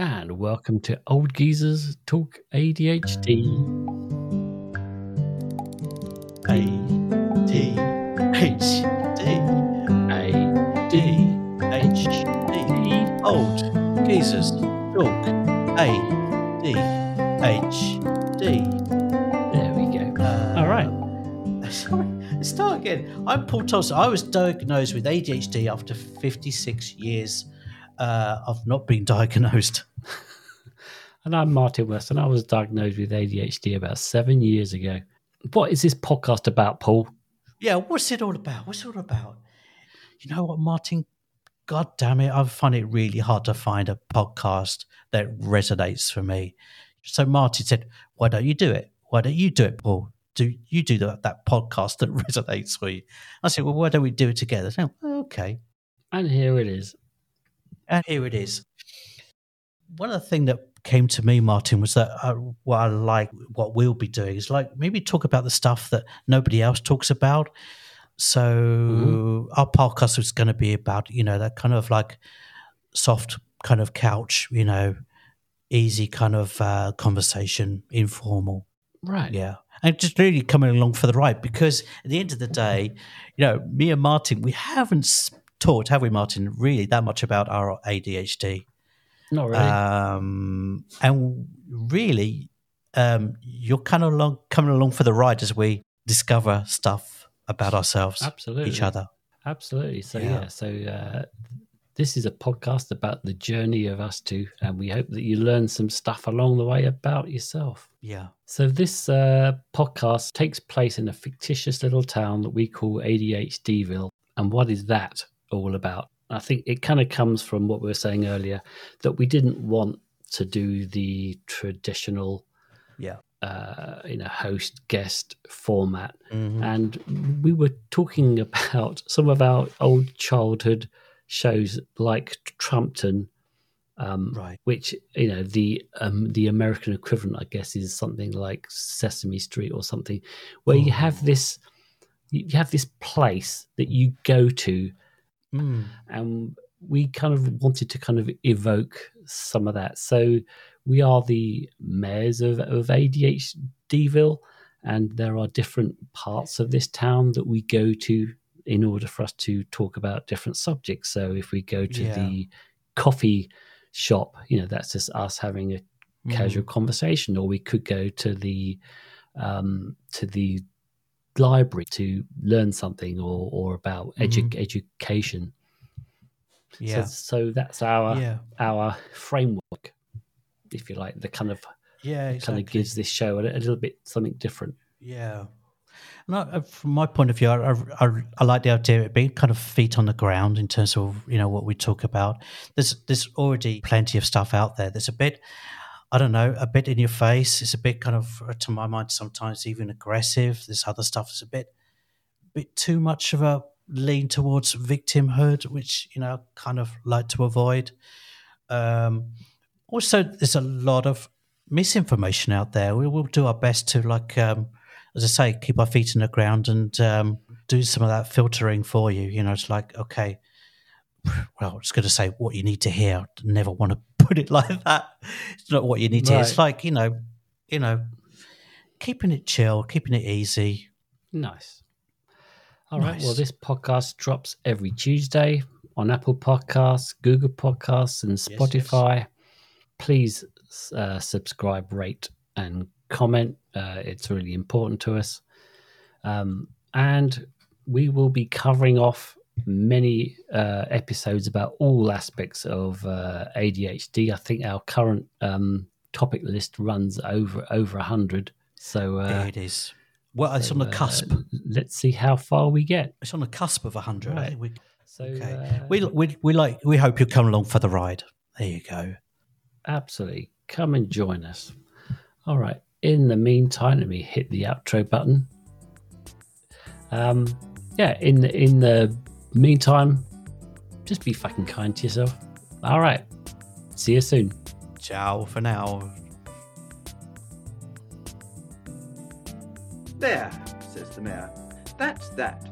and welcome to Old Geezers Talk ADHD. A D H D A D H D Old geezers talk A D H D. There we go. Uh, All right. Sorry, start again. I'm Paul Thompson. I was diagnosed with ADHD after 56 years uh, of not being diagnosed. And I'm Martin West, and I was diagnosed with ADHD about seven years ago. What is this podcast about, Paul? Yeah, what's it all about? What's it all about? You know what, Martin? God damn it, I find it really hard to find a podcast that resonates for me. So Martin said, "Why don't you do it? Why don't you do it, Paul? Do you do that, that podcast that resonates for you?" I said, "Well, why don't we do it together?" So, okay, And here it is. and here it is. One of the things that came to me, Martin, was that uh, what I like, what we'll be doing is like maybe talk about the stuff that nobody else talks about. So our podcast is going to be about, you know, that kind of like soft kind of couch, you know, easy kind of uh, conversation, informal. Right. Yeah. And just really coming along for the ride because at the end of the day, you know, me and Martin, we haven't talked, have we, Martin, really that much about our ADHD. Not really. Um, and really, um, you're kind of along, coming along for the ride as we discover stuff about ourselves, Absolutely. each other. Absolutely. So Yeah. yeah. So uh, this is a podcast about the journey of us two, and we hope that you learn some stuff along the way about yourself. Yeah. So this uh, podcast takes place in a fictitious little town that we call ADHDville. And what is that all about? I think it kind of comes from what we were saying earlier that we didn't want to do the traditional, Yeah. uh, you know, host guest format Mhm. and we were talking about some of our old childhood shows like Trumpton, um, Right. which you know the um, the American equivalent, I guess, is something like Sesame Street or something, where you have Oh. this you have this place that you go to, Mm. and we kind of wanted to kind of evoke some of that. So we are the mayors of, of ADHDville, and there are different parts of this town that we go to in order for us to talk about different subjects. So if we go to Yeah. the coffee shop, you know, that's just us having a Mm. casual conversation, or we could go to the um, to the library to learn something or or about edu- education. Yeah. So, so that's our yeah. our framework, if you like, the kind of Yeah. kind of gives this show a, a little bit something different. Yeah. And I, uh, from my point of view, I, I, I like the idea of it being kind of feet on the ground in terms of you know what we talk about. There's there's already plenty of stuff out there. There's a bit, I don't know, a bit in your face. It's a bit kind of, uh, to my mind, sometimes even aggressive. This other stuff is a bit, bit too much of a lean towards victimhood, which you know kind of like to avoid. Um, also, there's a lot of misinformation out there. We will do our best to, like, um, as I say, keep our feet in the ground and um, do some of that filtering for you. You know, it's like, okay, well, I was going to say what you need to hear. Never want to put it like that. It's not what you need to hear. It's like, you know, you know, keeping it chill, keeping it easy. Nice. All right. Well, this podcast drops every Tuesday on Apple Podcasts, Google Podcasts, and yes. Spotify. Please uh, subscribe, rate, and comment. Uh, it's really important to us. Um, and we will be covering off many uh, episodes about all aspects of uh, ADHD. I think our current um, topic list runs over over a hundred. So uh, it is. Well, it's on the uh, cusp. let's see how far we get. It's on the cusp of 100. Right. we, So okay. uh, we, we, we, like, we hope you come along for the ride. There you go. absolutely come and join us. All right. In the meantime, let me hit the outro button. Um, yeah. In the in the meantime, just be fucking kind to yourself. All right. See you soon. Ciao for now. There, says the mayor. That's that.